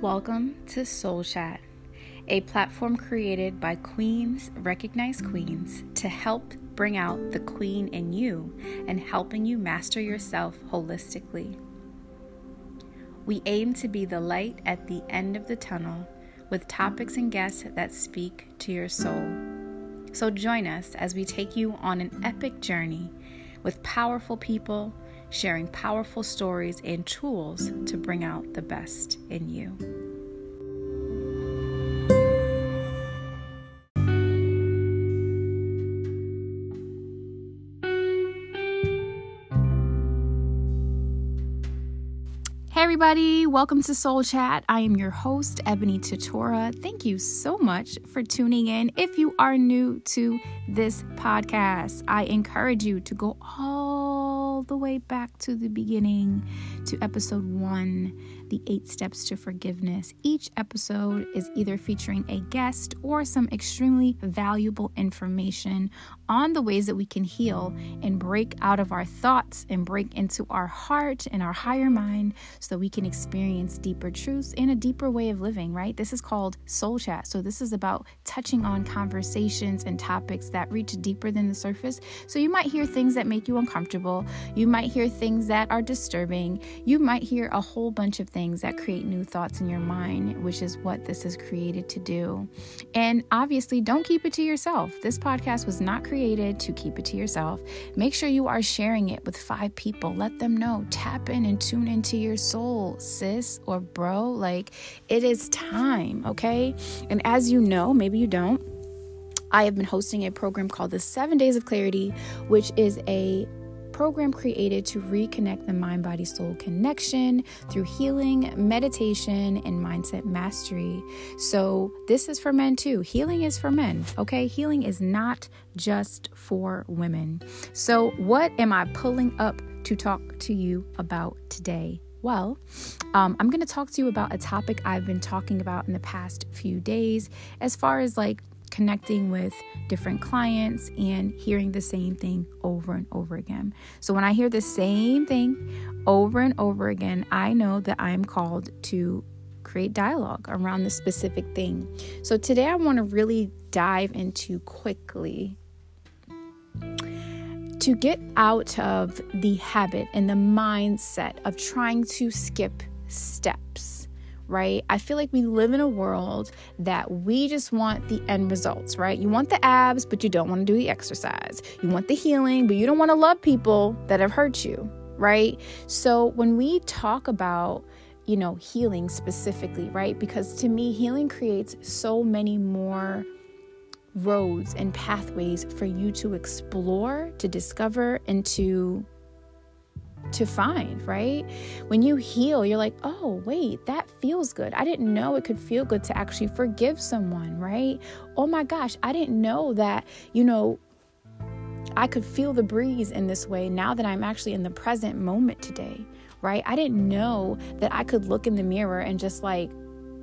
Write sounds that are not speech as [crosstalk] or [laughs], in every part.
Welcome to Soul Chat, a platform created by queens, recognized queens, to help bring out the queen in you and helping you master yourself holistically. We aim to be the light at the end of the tunnel with topics and guests that speak to your soul. So join us as we take you on an epic journey with powerful people sharing powerful stories and tools to bring out the best in you. Hey, everybody, welcome to Soul Chat. I am your host, Ebony Tutora. Thank you so much for tuning in. If you are new to this podcast, I encourage you to go all the way back to the beginning to episode one the eight steps to forgiveness. Each episode is either featuring a guest or some extremely valuable information on the ways that we can heal and break out of our thoughts and break into our heart and our higher mind so that we can experience deeper truths and a deeper way of living, right? This is called soul chat. So, this is about touching on conversations and topics that reach deeper than the surface. So, you might hear things that make you uncomfortable. You might hear things that are disturbing. You might hear a whole bunch of things things that create new thoughts in your mind, which is what this is created to do. And obviously, don't keep it to yourself. This podcast was not created to keep it to yourself. Make sure you are sharing it with five people. Let them know. Tap in and tune into your soul, sis or bro. Like, it is time, okay? And as you know, maybe you don't. I have been hosting a program called the Seven Days of Clarity, which is a program created to reconnect the mind body soul connection through healing, meditation, and mindset mastery. So, this is for men too. Healing is for men, okay? Healing is not just for women. So, what am I pulling up to talk to you about today? Well, um, I'm going to talk to you about a topic I've been talking about in the past few days as far as like connecting with different clients and hearing the same thing over and over again. So when I hear the same thing over and over again, I know that I'm called to create dialogue around the specific thing. So today I want to really dive into quickly to get out of the habit and the mindset of trying to skip steps right? I feel like we live in a world that we just want the end results, right? You want the abs, but you don't want to do the exercise. You want the healing, but you don't want to love people that have hurt you, right? So when we talk about you know, healing specifically, right? Because to me, healing creates so many more roads and pathways for you to explore, to discover, and to to find, right? When you heal, you're like, oh, wait, that feels good. I didn't know it could feel good to actually forgive someone, right? Oh my gosh, I didn't know that, you know, I could feel the breeze in this way now that I'm actually in the present moment today, right? I didn't know that I could look in the mirror and just like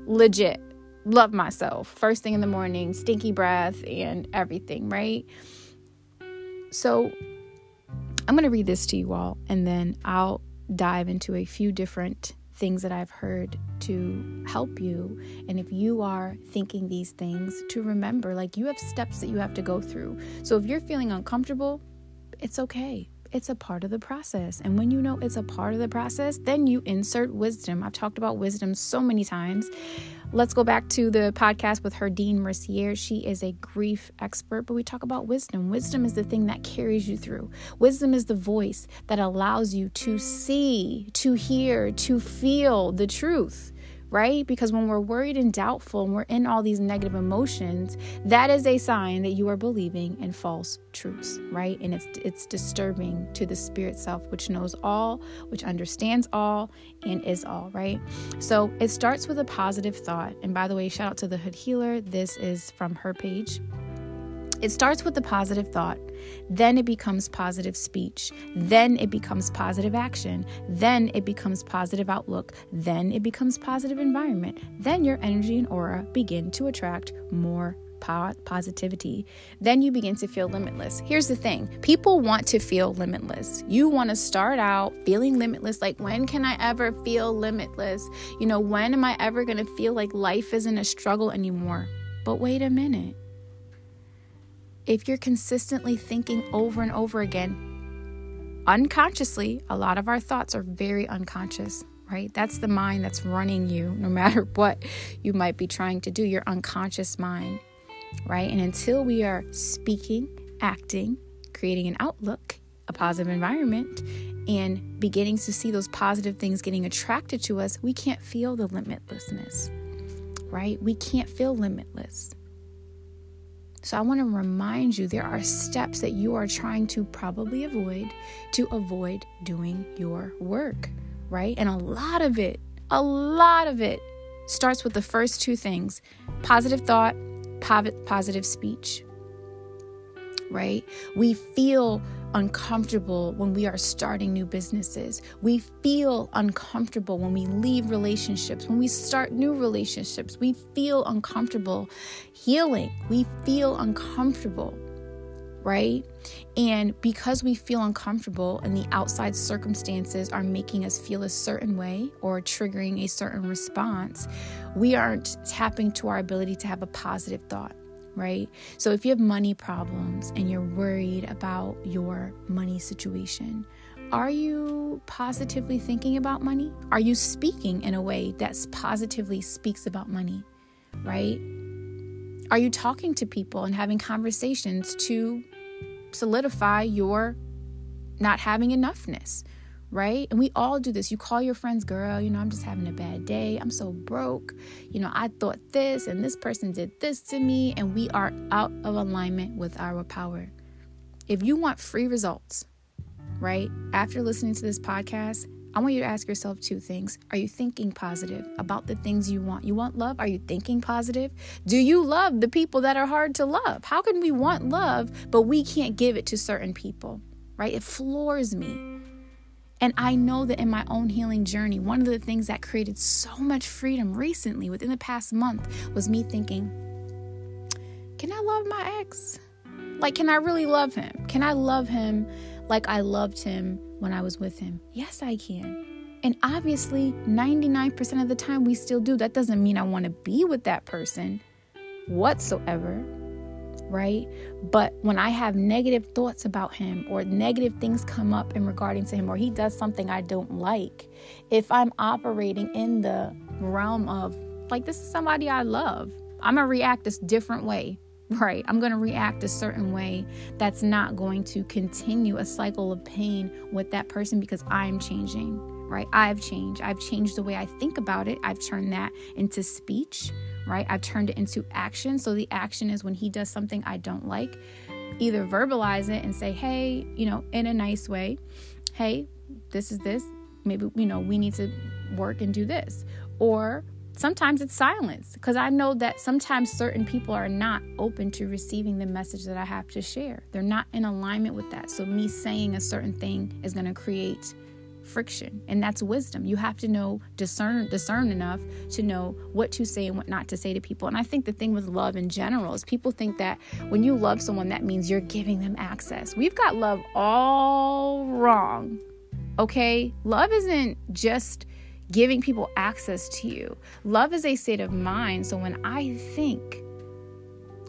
legit love myself first thing in the morning, stinky breath and everything, right? So, I'm going to read this to you all and then I'll dive into a few different things that I've heard to help you. And if you are thinking these things, to remember like you have steps that you have to go through. So if you're feeling uncomfortable, it's okay. It's a part of the process. And when you know it's a part of the process, then you insert wisdom. I've talked about wisdom so many times. Let's go back to the podcast with Herdine Mercier. She is a grief expert, but we talk about wisdom. Wisdom is the thing that carries you through. Wisdom is the voice that allows you to see, to hear, to feel the truth right? Because when we're worried and doubtful and we're in all these negative emotions, that is a sign that you are believing in false truths, right? And it's it's disturbing to the spirit self which knows all, which understands all and is all, right? So, it starts with a positive thought. And by the way, shout out to the Hood Healer. This is from her page. It starts with the positive thought, then it becomes positive speech, then it becomes positive action, then it becomes positive outlook, then it becomes positive environment. Then your energy and aura begin to attract more po- positivity, then you begin to feel limitless. Here's the thing people want to feel limitless. You want to start out feeling limitless. Like, when can I ever feel limitless? You know, when am I ever going to feel like life isn't a struggle anymore? But wait a minute. If you're consistently thinking over and over again, unconsciously, a lot of our thoughts are very unconscious right? That's the mind that's running you [laughs] no matter what you might be trying to do, your unconscious mind, right? And until we are speaking, acting, creating an outlook, a positive environment, and beginning to see those positive things getting attracted to us, we can't feel the limitlessness, right? We can't feel limitless. So I want to remind you there are steps that you are trying to probably avoid to avoid doing your work right? And a lot of it, a lot of it starts with the first two things positive thought, positive speech, right? We feel uncomfortable when we are starting new businesses. We feel uncomfortable when we leave relationships, when we start new relationships. We feel uncomfortable healing. We feel uncomfortable right? And because we feel uncomfortable and the outside circumstances are making us feel a certain way or triggering a certain response, we aren't tapping to our ability to have a positive thought right? So if you have money problems and you're worried about your money situation, are you positively thinking about money? Are you speaking in a way that positively speaks about money, right? Are you talking to people and having conversations to solidify your not having enoughness, right? And we all do this. You call your friends, girl, you know, I'm just having a bad day. I'm so broke. You know, I thought this and this person did this to me, and we are out of alignment with our power. If you want free results, right, after listening to this podcast, I want you to ask yourself two things. Are you thinking positive about the things you want? You want love? Are you thinking positive? Do you love the people that are hard to love? How can we want love, but we can't give it to certain people, right? It floors me. And I know that in my own healing journey, one of the things that created so much freedom recently within the past month was me thinking, can I love my ex? Like, can I really love him? Can I love him like I loved him when I was with him? Yes, I can. And obviously, 99% of the time we still do. That doesn't mean I want to be with that person whatsoever, right? But when I have negative thoughts about him or negative things come up in regarding to him or he does something I don't like, if I'm operating in the realm of like this is somebody I love, I'm going to react this different way [laughs] right? I'm going to react a certain way that's not going to continue a cycle of pain with that person because I'm changing, right? I've changed. I've changed the way I think about it. I've turned that into speech, right? I've turned it into action. So the action is when he does something I don't like, either verbalize it and say, hey, you know, in a nice way, hey, this is this. Maybe, you know, we need to work and do this. Or sometimes it's silence because I know that sometimes certain people are not open to receiving the message that I have to share. They're not in alignment with that. So, me saying a certain thing is going to create friction and that's wisdom you have to know discern discern enough to know what to say and what not to say to people and i think the thing with love in general is people think that when you love someone that means you're giving them access we've got love all wrong okay love isn't just giving people access to you. Love is a state of mind. So when I think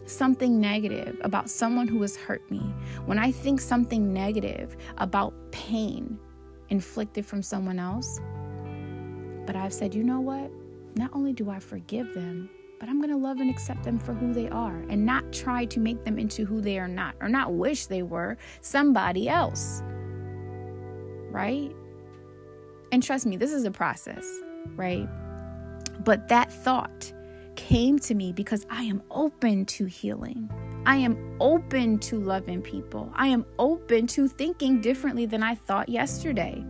something negative about someone who has hurt me, when I think something negative about pain inflicted from someone else, but I've said, you know what? Not only do I forgive them, but I'm going to love and accept them for who they are and not try to make them into who they are not or not wish they were somebody else. Right? And trust me, this is a process, right? But that thought came to me because I am open to healing. I am open to loving people. I am open to thinking differently than I thought yesterday.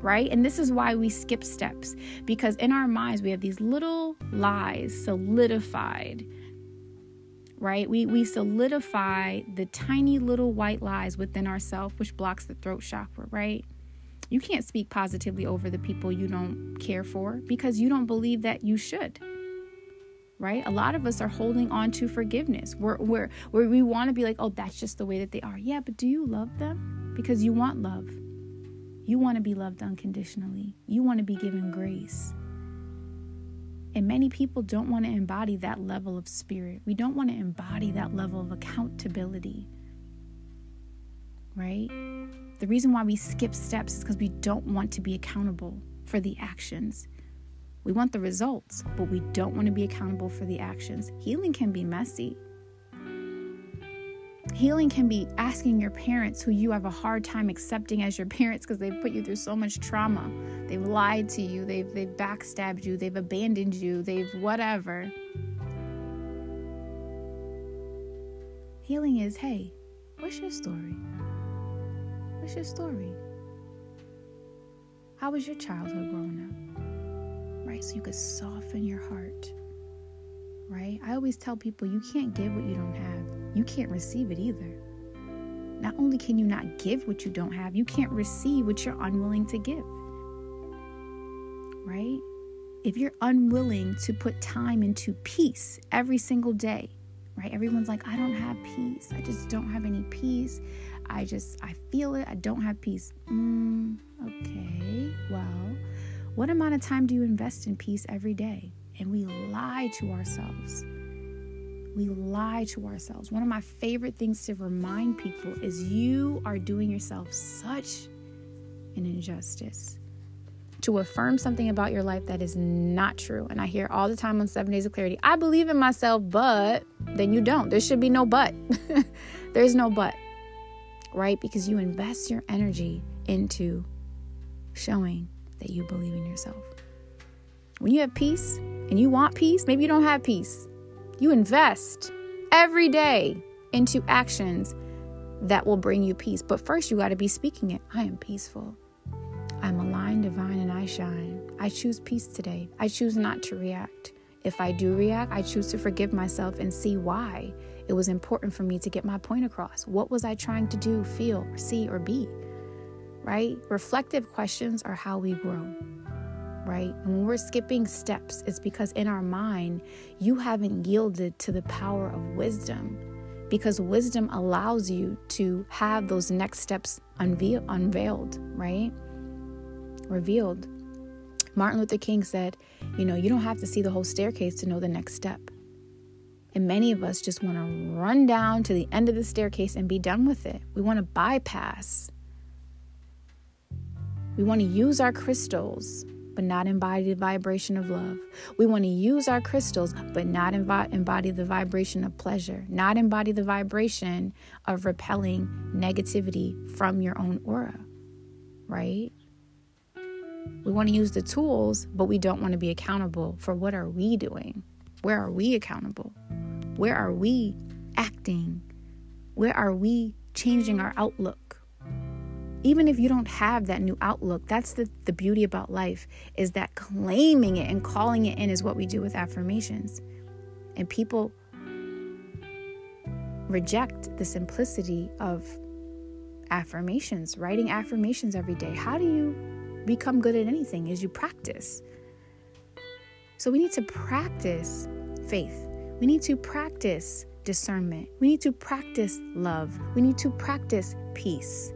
Right? And this is why we skip steps because in our minds we have these little lies solidified. Right? We we solidify the tiny little white lies within ourselves which blocks the throat chakra, right? You can't speak positively over the people you don't care for because you don't believe that you should. Right? A lot of us are holding on to forgiveness. Where where where we want to be like, "Oh, that's just the way that they are." Yeah, but do you love them? Because you want love. You want to be loved unconditionally. You want to be given grace. And many people don't want to embody that level of spirit. We don't want to embody that level of accountability. Right? The reason why we skip steps is because we don't want to be accountable for the actions. We want the results, but we don't want to be accountable for the actions. Healing can be messy. Healing can be asking your parents, who you have a hard time accepting as your parents because they've put you through so much trauma. They've lied to you, they've, they've backstabbed you, they've abandoned you, they've whatever. Healing is hey, what's your story? What's your story? How was your childhood growing up? Right? So you could soften your heart. Right? I always tell people you can't give what you don't have, you can't receive it either. Not only can you not give what you don't have, you can't receive what you're unwilling to give. Right? If you're unwilling to put time into peace every single day, right? Everyone's like, I don't have peace. I just don't have any peace. I just, I feel it. I don't have peace. Mm, okay, well, what amount of time do you invest in peace every day? And we lie to ourselves. We lie to ourselves. One of my favorite things to remind people is you are doing yourself such an injustice to affirm something about your life that is not true. And I hear all the time on Seven Days of Clarity, I believe in myself, but then you don't. There should be no but. [laughs] There's no but right? Because you invest your energy into showing that you believe in yourself. When you have peace and you want peace, maybe you don't have peace. You invest every day into actions that will bring you peace. But first, you got to be speaking it. I am peaceful. I'm aligned, divine, and I shine. I choose peace today. I choose not to react. If I do react, I choose to forgive myself and see why it was important for me to get my point across. What was I trying to do, feel, see, or be? Right? Reflective questions are how we grow. Right? And when we're skipping steps, it's because in our mind, you haven't yielded to the power of wisdom. Because wisdom allows you to have those next steps unveil- unveiled, right? Revealed. Martin Luther King said, You know, you don't have to see the whole staircase to know the next step. And many of us just want to run down to the end of the staircase and be done with it. We want to bypass. We want to use our crystals, but not embody the vibration of love. We want to use our crystals, but not embody the vibration of pleasure, not embody the vibration of repelling negativity from your own aura, right? We want to use the tools, but we don't want to be accountable for what are we doing? Where are we accountable? Where are we acting? Where are we changing our outlook? Even if you don't have that new outlook, that's the, the beauty about life is that claiming it and calling it in is what we do with affirmations. And people reject the simplicity of affirmations, writing affirmations every day. How do you become good at anything? Is you practice. So we need to practice faith. We need to practice discernment. We need to practice love. We need to practice peace.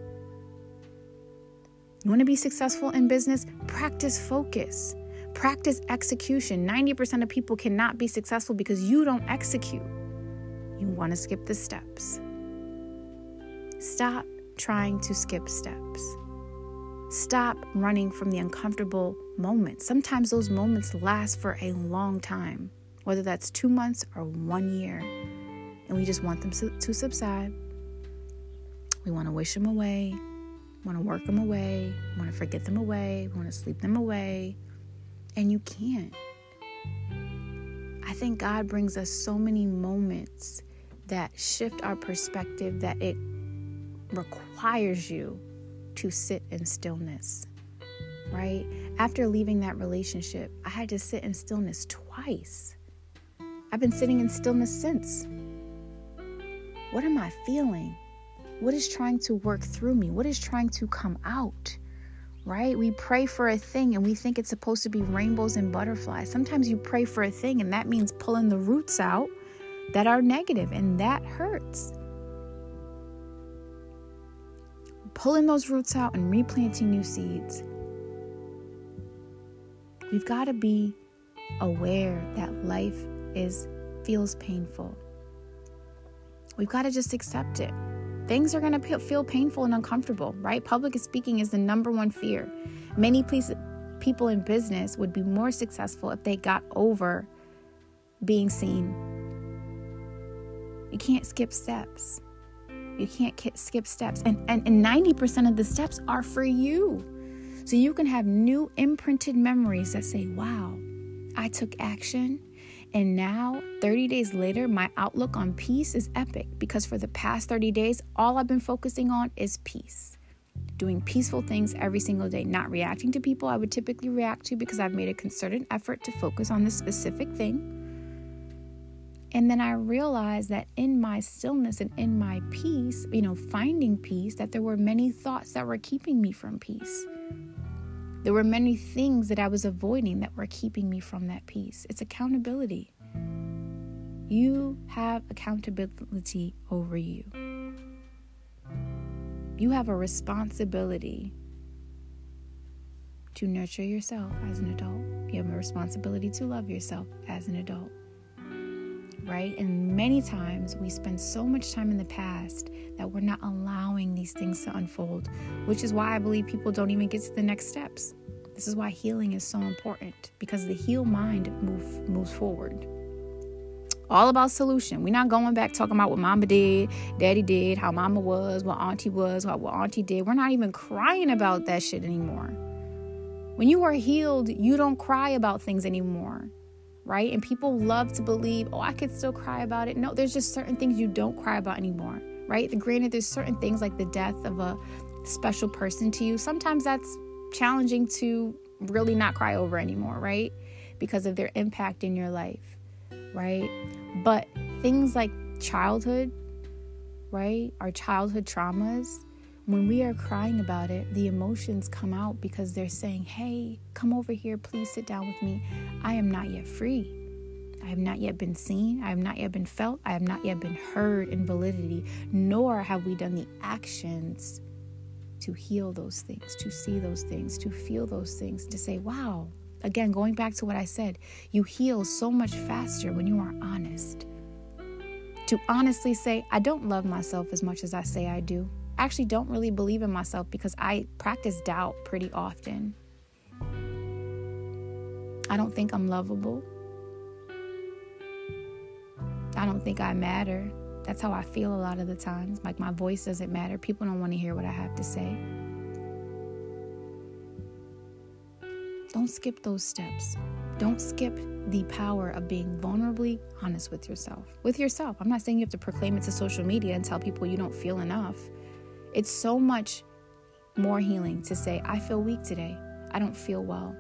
You want to be successful in business? Practice focus. Practice execution. 90% of people cannot be successful because you don't execute. You want to skip the steps. Stop trying to skip steps. Stop running from the uncomfortable moments. Sometimes those moments last for a long time whether that's two months or one year. And we just want them to subside. We want to wish them away, want to work them away, want to forget them away, want to sleep them away. And you can't. I think God brings us so many moments that shift our perspective that it requires you to sit in stillness, right? After leaving that relationship, I had to sit in stillness twice. I've been sitting in stillness since. What am I feeling? What is trying to work through me? What is trying to come out? right? We pray for a thing and we think it's supposed to be rainbows and butterflies. Sometimes you pray for a thing and that means pulling the roots out that are negative and that hurts. Pulling those roots out and replanting new seeds. We've got to be aware that life is feels painful. We've got to just accept it. Things are going to feel painful and uncomfortable, right? Public speaking is the number one fear. Many people in business would be more successful if they got over being seen. You can't skip steps. You can't skip steps. And, and, and 90% of the steps are for you. So you can have new imprinted memories that say, wow, I took action. And now, 30 days later, my outlook on peace is epic because for the past 30 days, all I've been focusing on is peace. Doing peaceful things every single day, not reacting to people I would typically react to because I've made a concerted effort to focus on this specific thing. And then I realized that in my stillness and in my peace, you know, finding peace, that there were many thoughts that were keeping me from peace. There were many things that I was avoiding that were keeping me from that peace. It's accountability. You have accountability over you. You have a responsibility to nurture yourself as an adult. You have a responsibility to love yourself as an adult. Right? And many times we spend so much time in the past that we're not allowing these things to unfold, which is why I believe people don't even get to the next steps. This is why healing is so important because the healed mind move, moves forward. All about solution. We're not going back talking about what mama did, daddy did, how mama was, what auntie was, what, what auntie did. We're not even crying about that shit anymore. When you are healed, you don't cry about things anymore right? And people love to believe, oh, I could still cry about it. No, there's just certain things you don't cry about anymore right? Granted, there's certain things like the death of a special person to you. Sometimes that's challenging to really not cry over anymore, right? Because of their impact in your life, right? But things like childhood, right? Our childhood traumas, when we are crying about it, the emotions come out because they're saying, Hey, come over here, please sit down with me. I am not yet free. I have not yet been seen. I have not yet been felt. I have not yet been heard in validity, nor have we done the actions to heal those things, to see those things, to feel those things, to say, wow. Again, going back to what I said, you heal so much faster when you are honest. To honestly say, I don't love myself as much as I say I do. I actually don't really believe in myself because I practice doubt pretty often. I don't think I'm lovable. I don't think I matter. That's how I feel a lot of the times. Like my voice doesn't matter. People don't want to hear what I have to say. Don't skip those steps. Don't skip the power of being vulnerably honest with yourself. With yourself. I'm not saying you have to proclaim it to social media and tell people you don't feel enough. It's so much more healing to say, I feel weak today. I don't feel well.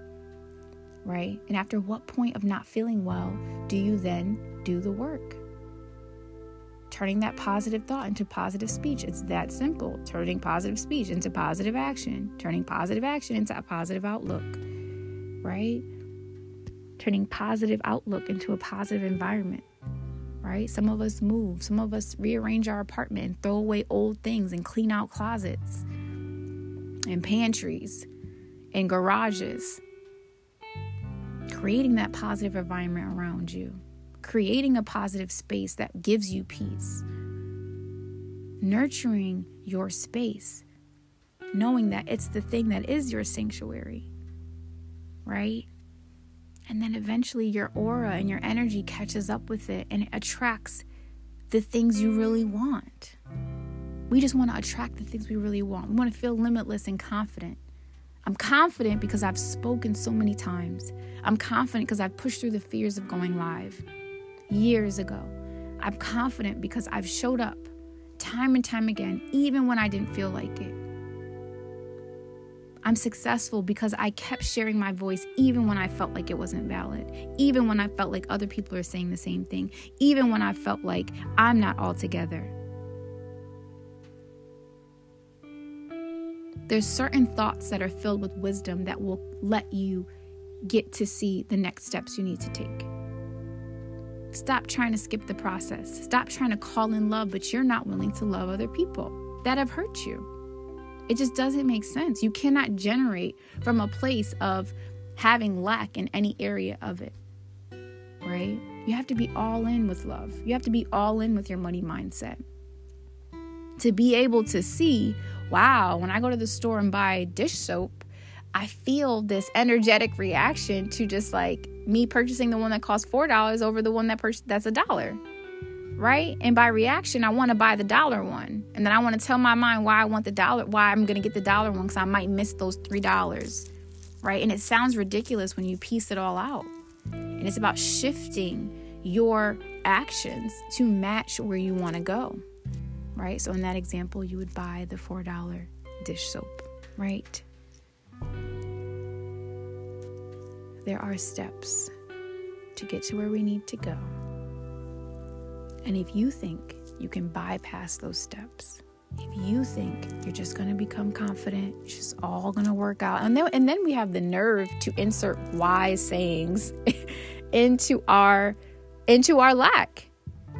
Right? And after what point of not feeling well do you then do the work? turning that positive thought into positive speech. It's that simple. Turning positive speech into positive action, turning positive action into a positive outlook, right? Turning positive outlook into a positive environment, right? Some of us move, some of us rearrange our apartment and throw away old things and clean out closets and pantries and garages, creating that positive environment around you. Creating a positive space that gives you peace, nurturing your space, knowing that it's the thing that is your sanctuary, right? And then eventually your aura and your energy catches up with it and it attracts the things you really want. We just want to attract the things we really want. We want to feel limitless and confident. I'm confident because I've spoken so many times. I'm confident because I've pushed through the fears of going live years ago. I'm confident because I've showed up time and time again, even when I didn't feel like it. I'm successful because I kept sharing my voice even when I felt like it wasn't valid, even when I felt like other people are saying the same thing, even when I felt like I'm not all together. There's certain thoughts that are filled with wisdom that will let you get to see the next steps you need to take. Stop trying to skip the process. Stop trying to call in love, but you're not willing to love other people that have hurt you. It just doesn't make sense. You cannot generate from a place of having lack in any area of it, right? You have to be all in with love. You have to be all in with your money mindset. To be able to see, wow, when I go to the store and buy dish soap, I feel this energetic reaction to just like me purchasing the one that costs $4 over the one that pur- that's a dollar right? And by reaction, I want to buy the dollar one. And then I want to tell my mind why I want the dollar, why I'm going to get the dollar one because I might miss those $3, right? And it sounds ridiculous when you piece it all out. And it's about shifting your actions to match where you want to go, right? So in that example, you would buy the $4 dish soap, right? There are steps to get to where we need to go. And if you think you can bypass those steps, if you think you're just going to become confident, it's just all going to work out. And then and then we have the nerve to insert wise sayings [laughs] into our into our lack,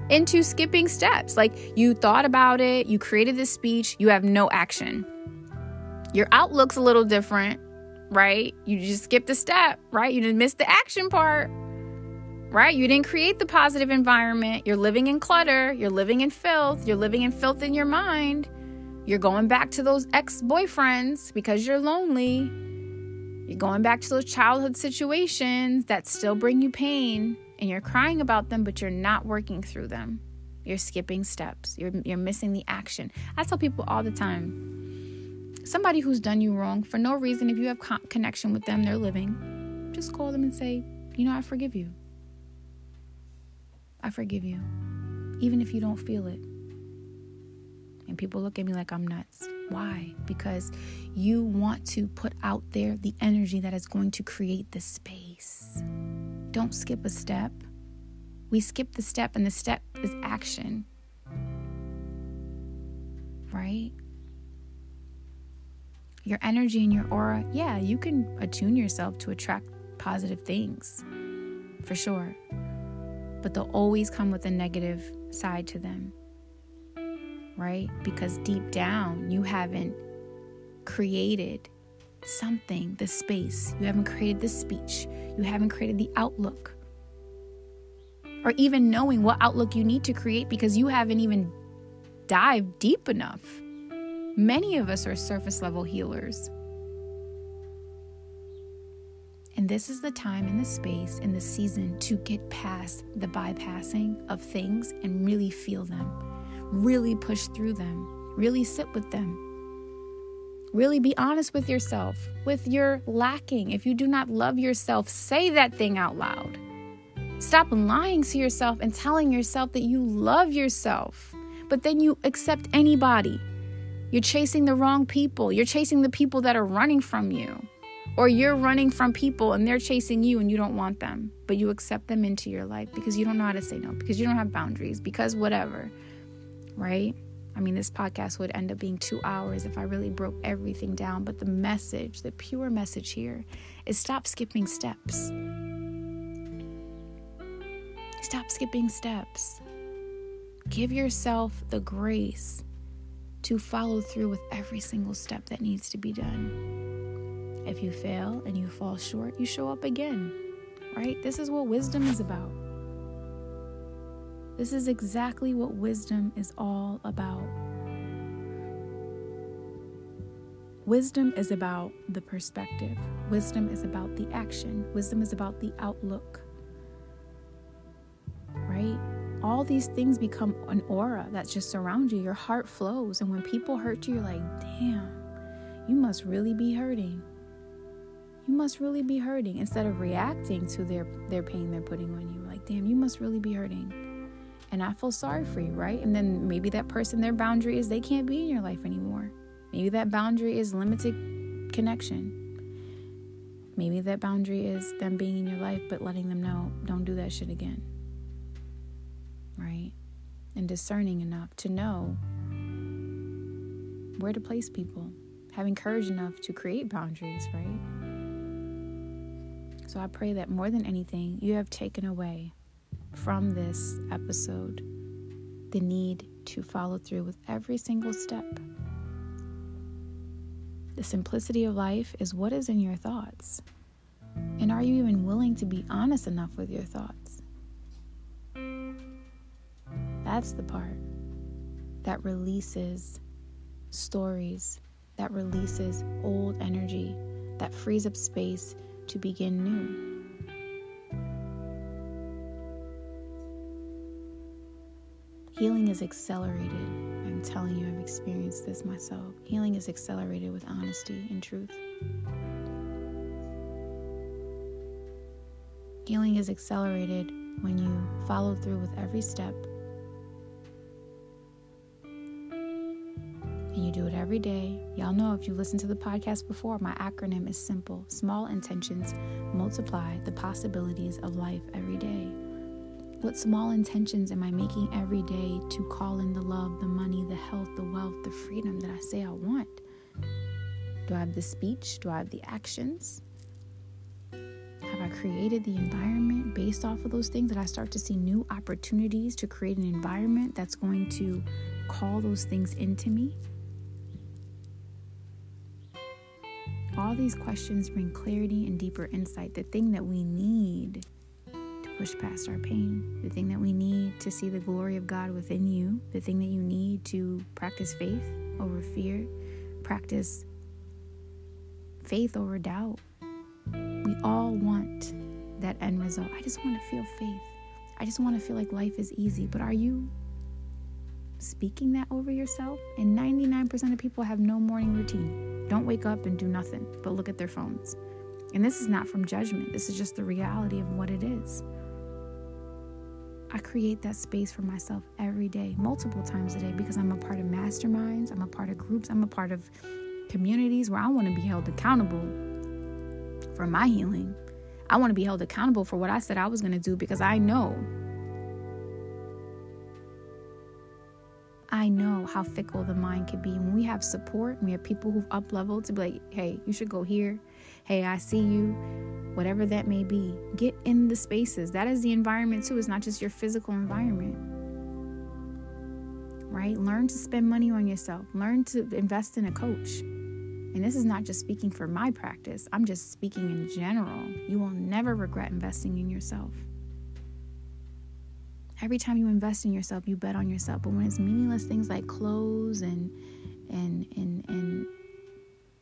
into skipping steps. Like you thought about it, you created this speech, you have no action. Your outlook's a little different, right? You just skipped a step, right? You didn't miss the action part right? You didn't create the positive environment. You're living in clutter. You're living in filth. You're living in filth in your mind. You're going back to those ex boyfriends because you're lonely. You're going back to those childhood situations that still bring you pain and you're crying about them, but you're not working through them. You're skipping steps. You're, you're missing the action. I tell people all the time somebody who's done you wrong for no reason, if you have con- connection with them, they're living, just call them and say, You know, I forgive you. I forgive you, even if you don't feel it. And people look at me like I'm nuts. Why? Because you want to put out there the energy that is going to create the space. Don't skip a step. We skip the step, and the step is action. Right? Your energy and your aura, yeah, you can attune yourself to attract positive things for sure but they'll always come with a negative side to them, right? Because deep down, you haven't created something, the space, you haven't created the speech, you haven't created the outlook, or even knowing what outlook you need to create because you haven't even dived deep enough. Many of us are surface level healers. And this is the time and the space and the season to get past the bypassing of things and really feel them, really push through them, really sit with them. Really be honest with yourself, with your lacking. If you do not love yourself, say that thing out loud. Stop lying to yourself and telling yourself that you love yourself, but then you accept anybody. You're chasing the wrong people. You're chasing the people that are running from you. Or you're running from people and they're chasing you and you don't want them, but you accept them into your life because you don't know how to say no, because you don't have boundaries, because whatever, right? I mean, this podcast would end up being two hours if I really broke everything down. But the message, the pure message here is stop skipping steps. Stop skipping steps. Give yourself the grace to follow through with every single step that needs to be done. If you fail and you fall short, you show up again, right? This is what wisdom is about. This is exactly what wisdom is all about. Wisdom is about the perspective. Wisdom is about the action. Wisdom is about the outlook. Right? All these things become an aura that just surrounds you. Your heart flows. And when people hurt you, you're like, damn, you must really be hurting you must really be hurting instead of reacting to their their pain they're putting on you like damn you must really be hurting. And i feel sorry for you right? And then maybe that person their boundary is they can't be in your life anymore. Maybe that boundary is limited connection. Maybe that boundary is them being in your life but letting them know don't do that shit again. Right? And discerning enough to know where to place people. Having courage enough to create boundaries, right? So I pray that more than anything, you have taken away from this episode the need to follow through with every single step. The simplicity of life is what is in your thoughts. And are you even willing to be honest enough with your thoughts? That's the part that releases stories, that releases old energy, that frees up space to begin new. Healing is accelerated. I'm telling you, I've experienced this myself. Healing is accelerated with honesty and truth. Healing is accelerated when you follow through with every step you do it every day. Y'all know if you listened to the podcast before, my acronym is simple small intentions multiply the possibilities of life every day. What small intentions am I making every day to call in the love, the money, the health, the wealth, the freedom that I say I want? Do I have the speech? Do I have the actions? Have I created the environment based off of those things that I start to see new opportunities to create an environment that's going to call those things into me? All these questions bring clarity and deeper insight, the thing that we need to push past our pain, the thing that we need to see the glory of God within you, the thing that you need to practice faith over fear, practice faith over doubt. We all want that end result. I just want to feel faith. I just want to feel like life is easy. But are you speaking that over yourself? And 99% of people have no morning routine. Don't wake up and do nothing but look at their phones. And this is not from judgment, this is just the reality of what it is. I create that space for myself every day, multiple times a day, because I'm a part of masterminds, I'm a part of groups, I'm a part of communities where I want to be held accountable for my healing. I want to be held accountable for what I said I was going to do because I know. I know how fickle the mind can be. When we have support, we have people who've up leveled to be like, hey, you should go here. Hey, I see you whatever that may be. Get in the spaces. That is the environment too. It's not just your physical environment. Right? Learn to spend money on yourself. Learn to invest in a coach. And this is not just speaking for my practice, I'm just speaking in general. You will never regret investing in yourself. Every time you invest in yourself, you bet on yourself. But when it's meaningless things like clothes and and and and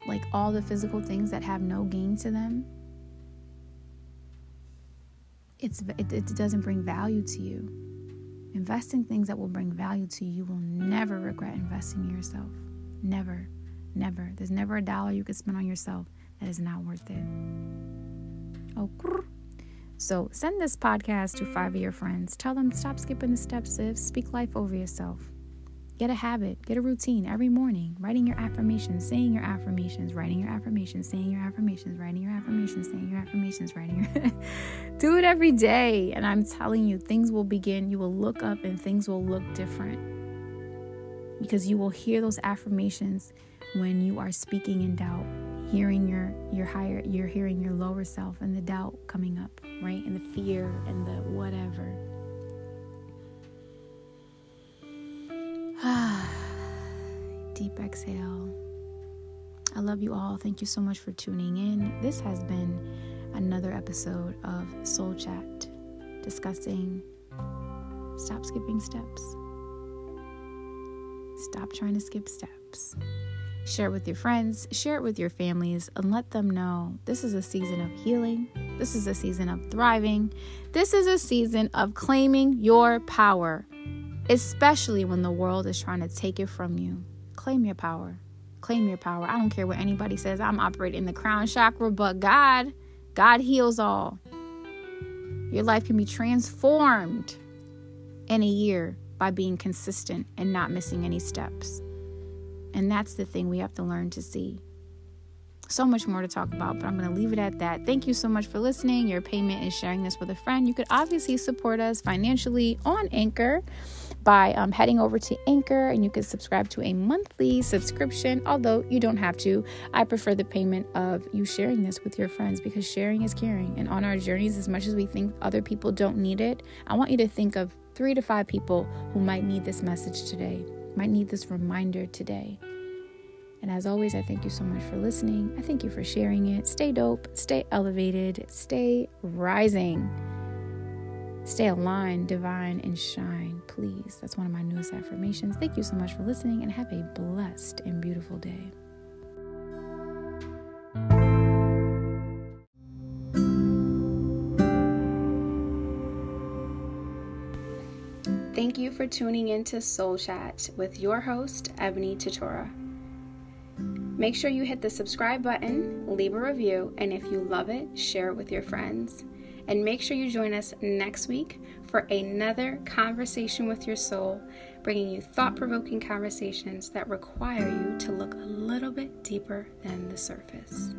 like all the physical things that have no gain to them, it's it, it doesn't bring value to you. Invest in things that will bring value to you. You will never regret investing in yourself. Never, never. There's never a dollar you could spend on yourself that is not worth it. Oh, so send this podcast to five of your friends. Tell them stop skipping the steps, if Speak life over yourself. Get a habit, get a routine every morning, writing your affirmations, saying your affirmations, writing your affirmations, saying your affirmations, writing your affirmations, saying your affirmations, writing your [laughs] Do it every day. And I'm telling you, things will begin. You will look up and things will look different. Because you will hear those affirmations when you are speaking in doubt, hearing your your higher you're hearing your lower self and the doubt coming up, right? And the fear and the whatever. [sighs] Deep exhale. I love you all. Thank you so much for tuning in. This has been another episode of Soul Chat discussing stop skipping steps. Stop trying to skip steps. Share it with your friends, share it with your families, and let them know this is a season of healing. This is a season of thriving. This is a season of claiming your power especially when the world is trying to take it from you. Claim your power. Claim your power. I don't care what anybody says. I'm operating the crown chakra, but God, God heals all. Your life can be transformed in a year by being consistent and not missing any steps. And that's the thing we have to learn to see. So much more to talk about, but I'm going to leave it at that. Thank you so much for listening. Your payment is sharing this with a friend. You could obviously support us financially on Anchor by um, heading over to Anchor and you can subscribe to a monthly subscription, although you don't have to. I prefer the payment of you sharing this with your friends because sharing is caring. And on our journeys, as much as we think other people don't need it, I want you to think of three to five people who might need this message today, might need this reminder today. And as always, I thank you so much for listening. I thank you for sharing it. Stay dope, stay elevated, stay rising, stay aligned, divine, and shine, please. That's one of my newest affirmations. Thank you so much for listening and have a blessed and beautiful day. Thank you for tuning in to Soul Chat with your host, Ebony Tutora. Make sure you hit the subscribe button, leave a review, and if you love it, share it with your friends. And make sure you join us next week for another conversation with your soul, bringing you thought provoking conversations that require you to look a little bit deeper than the surface.